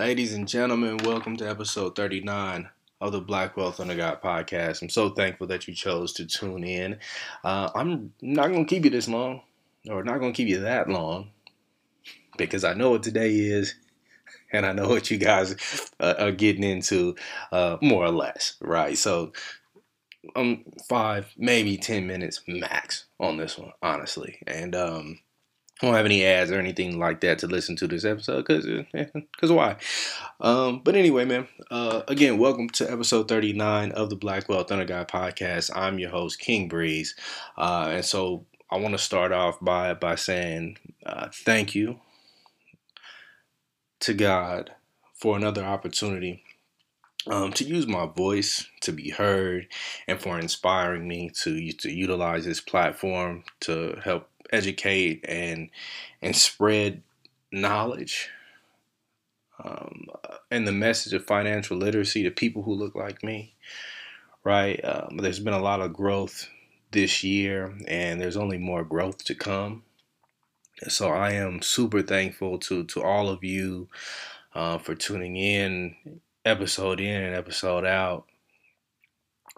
Ladies and gentlemen, welcome to episode 39 of the Black Wealth Under God podcast. I'm so thankful that you chose to tune in. Uh, I'm not going to keep you this long, or not going to keep you that long, because I know what today is, and I know what you guys uh, are getting into, uh, more or less, right? So, um, five, maybe 10 minutes max on this one, honestly. And, um, I don't have any ads or anything like that to listen to this episode because because why? Um, but anyway, man. Uh, again, welcome to episode 39 of the Black Wealth Under God podcast. I'm your host, King Breeze, uh, and so I want to start off by by saying uh, thank you to God for another opportunity um, to use my voice to be heard and for inspiring me to to utilize this platform to help educate and and spread knowledge um, and the message of financial literacy to people who look like me. Right, um, there's been a lot of growth this year, and there's only more growth to come. So I am super thankful to to all of you uh, for tuning in, episode in and episode out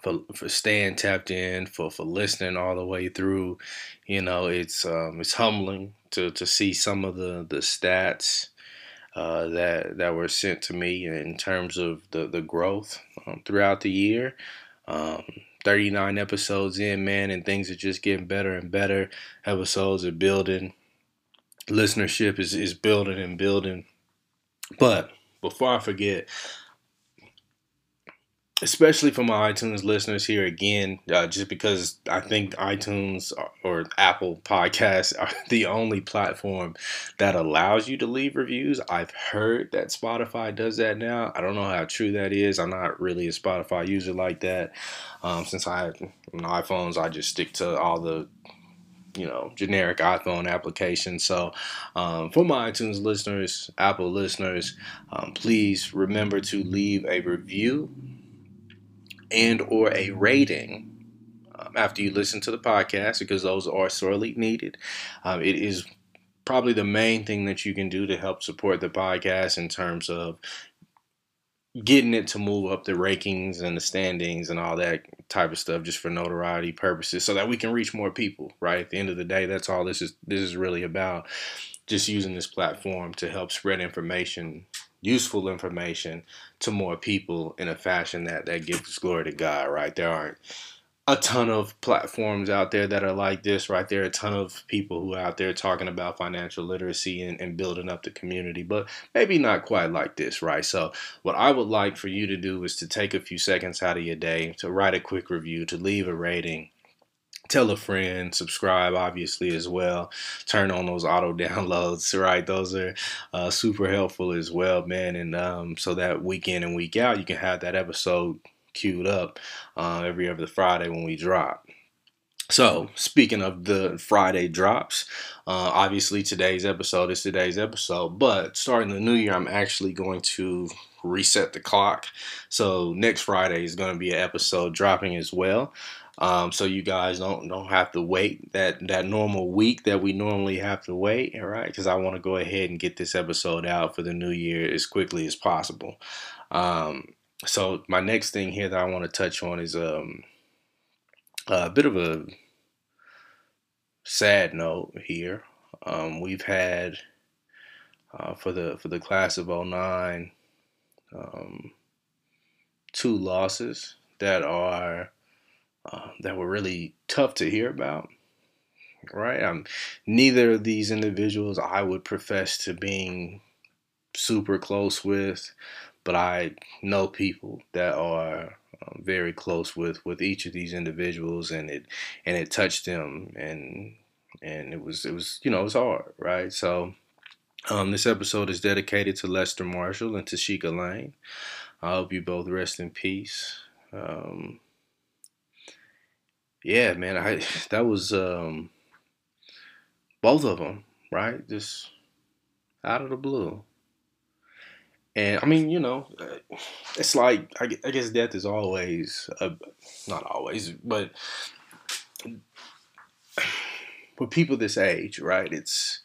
for for staying tapped in, for for listening all the way through. You know, it's um, it's humbling to to see some of the the stats uh, that that were sent to me in terms of the the growth um, throughout the year. Um, 39 episodes in, man, and things are just getting better and better. Episodes are building, listenership is is building and building. But before I forget, especially for my iTunes listeners here again, uh, just because I think iTunes or Apple Podcasts are the only platform that allows you to leave reviews. I've heard that Spotify does that now. I don't know how true that is. I'm not really a Spotify user like that. Um, since I have iPhones, I just stick to all the you know generic iphone applications so um, for my itunes listeners apple listeners um, please remember to leave a review and or a rating um, after you listen to the podcast because those are sorely needed. Um, it is probably the main thing that you can do to help support the podcast in terms of getting it to move up the rankings and the standings and all that type of stuff just for notoriety purposes so that we can reach more people right at the end of the day that's all this is this is really about just using this platform to help spread information useful information to more people in a fashion that that gives glory to God, right? There aren't a ton of platforms out there that are like this, right? There are a ton of people who are out there talking about financial literacy and, and building up the community, but maybe not quite like this, right? So, what I would like for you to do is to take a few seconds out of your day to write a quick review, to leave a rating, tell a friend, subscribe obviously as well. Turn on those auto downloads, right? Those are uh, super helpful as well, man. And um, so that week in and week out, you can have that episode queued up uh, every other Friday when we drop. So, speaking of the Friday drops, uh, obviously today's episode is today's episode, but starting the new year, I'm actually going to reset the clock. So, next Friday is going to be an episode dropping as well. Um, so you guys don't don't have to wait that that normal week that we normally have to wait, all right? Because I want to go ahead and get this episode out for the new year as quickly as possible. Um, so my next thing here that I want to touch on is um, a bit of a sad note here. Um, we've had uh, for the for the class of 09 um, two losses that are uh, that were really tough to hear about. Right? Um, neither of these individuals I would profess to being super close with, but I know people that are um, very close with with each of these individuals, and it and it touched them, and and it was it was you know it was hard, right? So. Um, this episode is dedicated to Lester Marshall and Tashieka Lane. I hope you both rest in peace. Um, yeah, man, I that was um, both of them, right? Just out of the blue. And I mean, you know, uh, it's like I guess death is always, not always, but for people this age, right? It's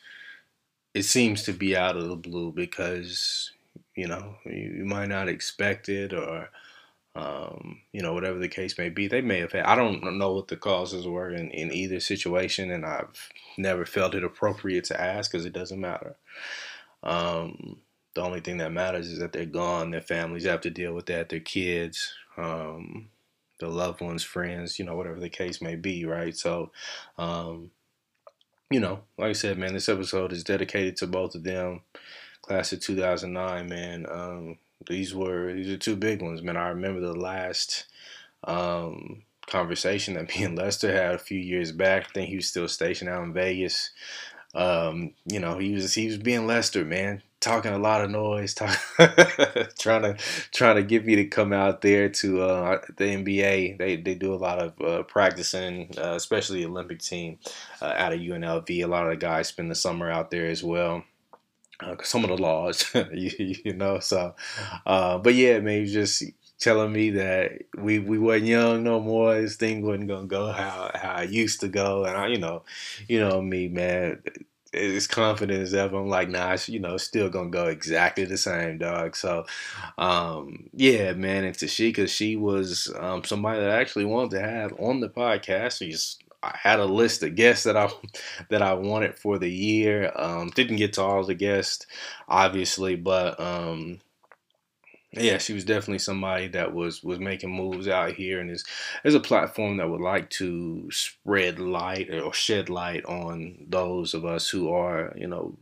it seems to be out of the blue because you know, you, you might not expect it or, um, you know, whatever the case may be. They may have had, I don't know what the causes were in, in either situation, and I've never felt it appropriate to ask because it doesn't matter. Um, the only thing that matters is that they're gone. Their families have to deal with that, their kids, um, their loved ones, friends, you know, whatever the case may be, right? So, um, you know, like I said, man, this episode is dedicated to both of them. Class of 2009, man. Um, these were these are two big ones, man. I remember the last um, conversation that me and Lester had a few years back. I think he was still stationed out in Vegas. Um, you know, he was he was being Lester, man, talking a lot of noise, talk, trying to trying to get me to come out there to uh, the NBA. They they do a lot of uh, practicing, uh, especially the Olympic team uh, out of UNLV. A lot of the guys spend the summer out there as well. Uh, some of the laws, you, you, know. So, uh, but yeah, man, just telling me that we we weren't young no more. This thing wasn't gonna go how how I used to go, and I, you know, you know me, man as confident as ever. I'm like, nah, you know, still gonna go exactly the same, dog. So, um, yeah, man. And Tashieka, she was um, somebody that I actually wanted to have on the podcast. She's I had a list of guests that I that I wanted for the year. Um, didn't get to all the guests, obviously, but um, yeah, she was definitely somebody that was was making moves out here, and is is a platform that would like to spread light or shed light on those of us who are, you know,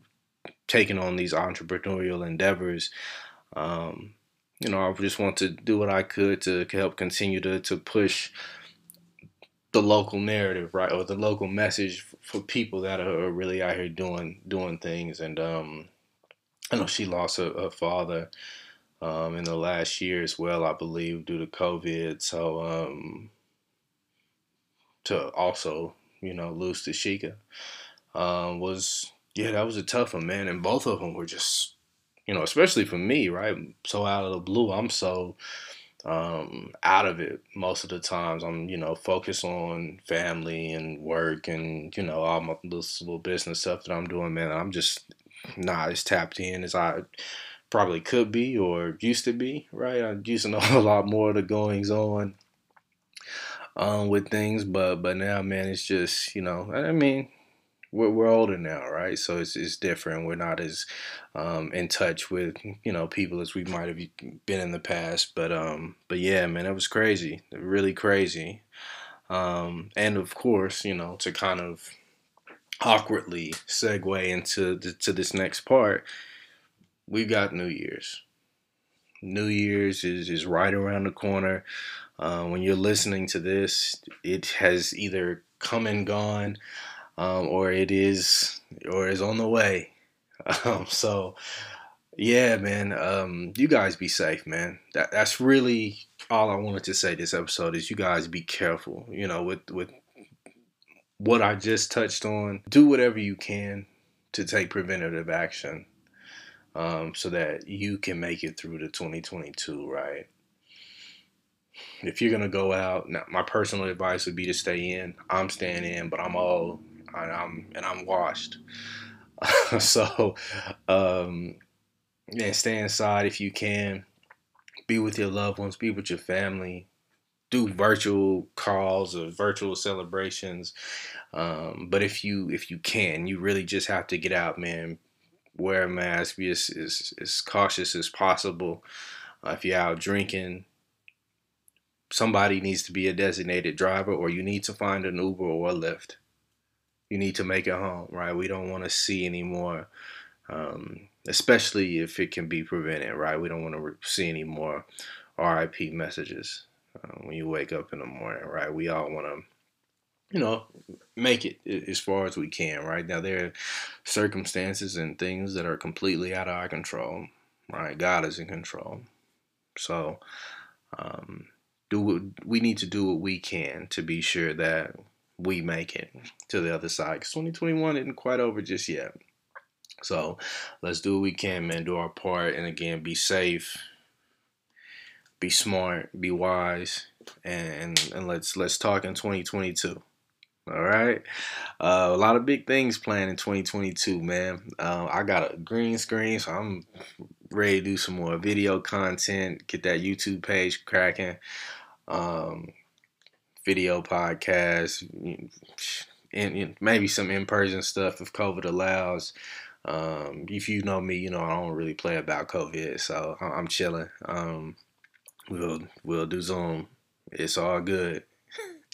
taking on these entrepreneurial endeavors. Um, you know, I just want to do what I could to help continue to to push the local narrative, right, or the local message for people that are really out here doing doing things. And um, I know she lost her, her father um, in the last year as well, I believe, due to COVID. So um, to also, you know, lose Tashieka um, was yeah, that was a tough one, man. And both of them were just, you know, especially for me, right? So out of the blue, I'm so um, out of it most of the times. I'm, you know, focused on family and work and, you know, all my this little business stuff that I'm doing, man. I'm just not as tapped in as I probably could be or used to be, right? I used to know a lot more of the goings on um, with things, but but now, man, it's just you know, I mean, we're, we're older now, right? So it's it's different. We're not as um, in touch with you know people as we might have been in the past, but um, but yeah, man, it was crazy, really crazy, um, and of course, you know, to kind of awkwardly segue into the, to this next part we got New Year's. New Year's is, is right around the corner. Uh, when you're listening to this, it has either come and gone, um, or it is or is on the way. Um, so, yeah, man, um, you guys be safe, man. That that's really all I wanted to say this episode is you guys be careful. You know, with with what I just touched on, do whatever you can to take preventative action um, so that you can make it through the 2022, right? If you're gonna go out, now, my personal advice would be to stay in. I'm staying in, but I'm old and I'm and I'm washed. so, um, stay inside if you can. Be with your loved ones. Be with your family. Do virtual calls or virtual celebrations. Um, but if you if you can, you really just have to get out, man wear a mask, be as, as, as cautious as possible. Uh, if you're out drinking, somebody needs to be a designated driver, or you need to find an Uber or a Lyft. You need to make it home, right? We don't want to see anymore, um, especially if it can be prevented, right? We don't want to see any more RIP messages uh, when you wake up in the morning, right? We all want to you know, make it as far as we can. Right now, there are circumstances and things that are completely out of our control. Right, God is in control. So, um, do what, we need to do what we can to be sure that we make it to the other side. Because 2021 isn't quite over just yet. So, let's do what we can, man. Do our part, and again, be safe, be smart, be wise, and and let's let's talk in 2022. All right. Uh, a lot of big things planned in 2022, man. Uh, I got a green screen, so I'm ready to do some more video content, get that YouTube page cracking, um, video podcast, and, and maybe some in person stuff if COVID allows. Um, if you know me, you know I don't really play about COVID, so I'm chilling. Um, we'll we'll do Zoom. It's all good.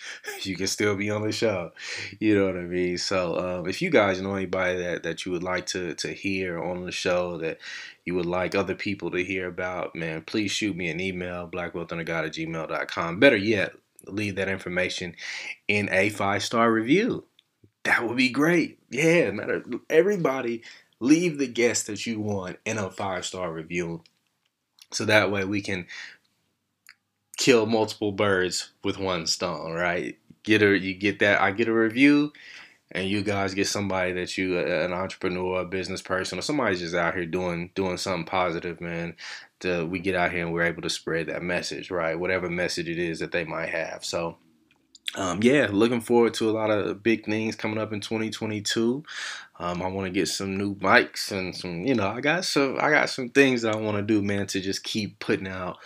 you can still be on the show. You know what I mean? So um, if you guys know anybody that, that you would like to, to hear on the show that you would like other people to hear about, man, please shoot me an email, blackwealthundergod at gmail.com. Better yet, leave that information in a five star review. That would be great. Yeah, matter everybody leave the guest that you want in a five star review. So that way we can kill multiple birds with one stone, right? Get a you get that I get a review and you guys get somebody that you an entrepreneur, a business person, or somebody's just out here doing doing something positive, man. To, we get out here and we're able to spread that message, right? Whatever message it is that they might have. So um, yeah, looking forward to a lot of big things coming up in 2022. Um, I want to get some new mics and some, you know, I got some, I got some things that I want to do, man, to just keep putting out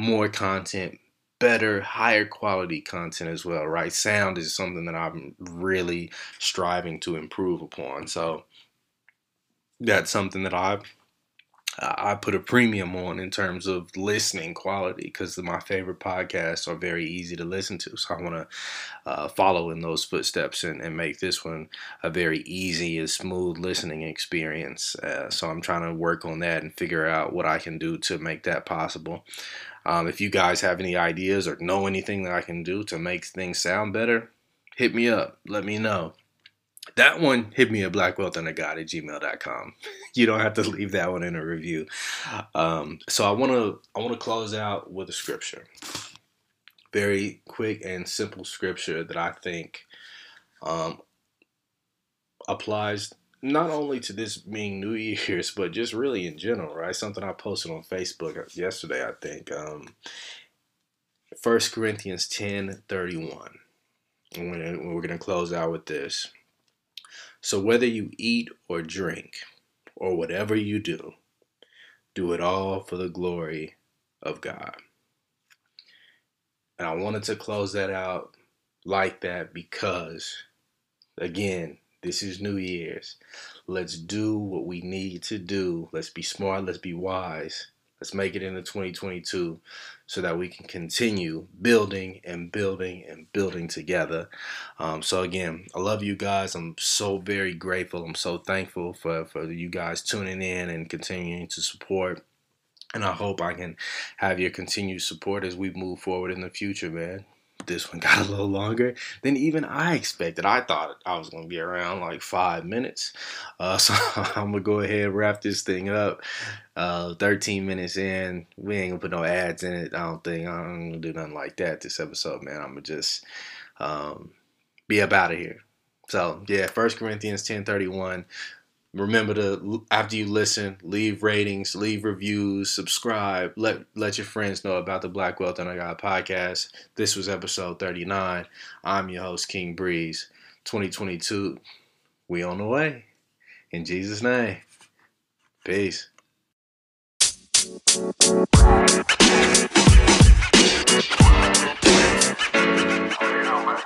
more content, better, higher quality content as well, right? Sound is something that I'm really striving to improve upon. So that's something that I I put a premium on in terms of listening quality because my favorite podcasts are very easy to listen to. So I want to uh, follow in those footsteps and, and, make this one a very easy and smooth listening experience. Uh, so I'm trying to work on that and figure out what I can do to make that possible. Um, if you guys have any ideas or know anything that I can do to make things sound better, hit me up. Let me know. That one hit me at blackwealthundergod at gmail.com you don't have to leave that one in a review. Um, so i want to i want to close out with a scripture. Very quick and simple scripture that i think um, applies not only to this being new year's but just really in general right? Something i posted on facebook yesterday i think um, 1 corinthians 10 31 and we're going to close out with this. So whether you eat or drink, or whatever you do, do it all for the glory of God. And I wanted to close that out like that because, again, this is New Year's. Let's do what we need to do. Let's be smart. Let's be wise. Let's make it into 2022 so that we can continue building and building and building together. Um, so again, I love you guys. I'm so very grateful. I'm so thankful for, for you guys tuning in and continuing to support. And I hope I can have your continued support as we move forward in the future, man this one got a little longer than even I expected. I thought I was going to be around like five minutes. Uh, so I'm going to go ahead and wrap this thing up. Uh, 13 minutes in. We ain't going to put no ads in it. I don't think. I'm going to do nothing like that this episode, man. I'm going to just um, be up out of here. So, yeah, First Corinthians 10.31 remember to after you listen leave ratings leave reviews subscribe let let your friends know about the black wealth under god podcast. This was episode 39 i'm your host king breeze. 2022 we on the way. In jesus name. Peace. You know,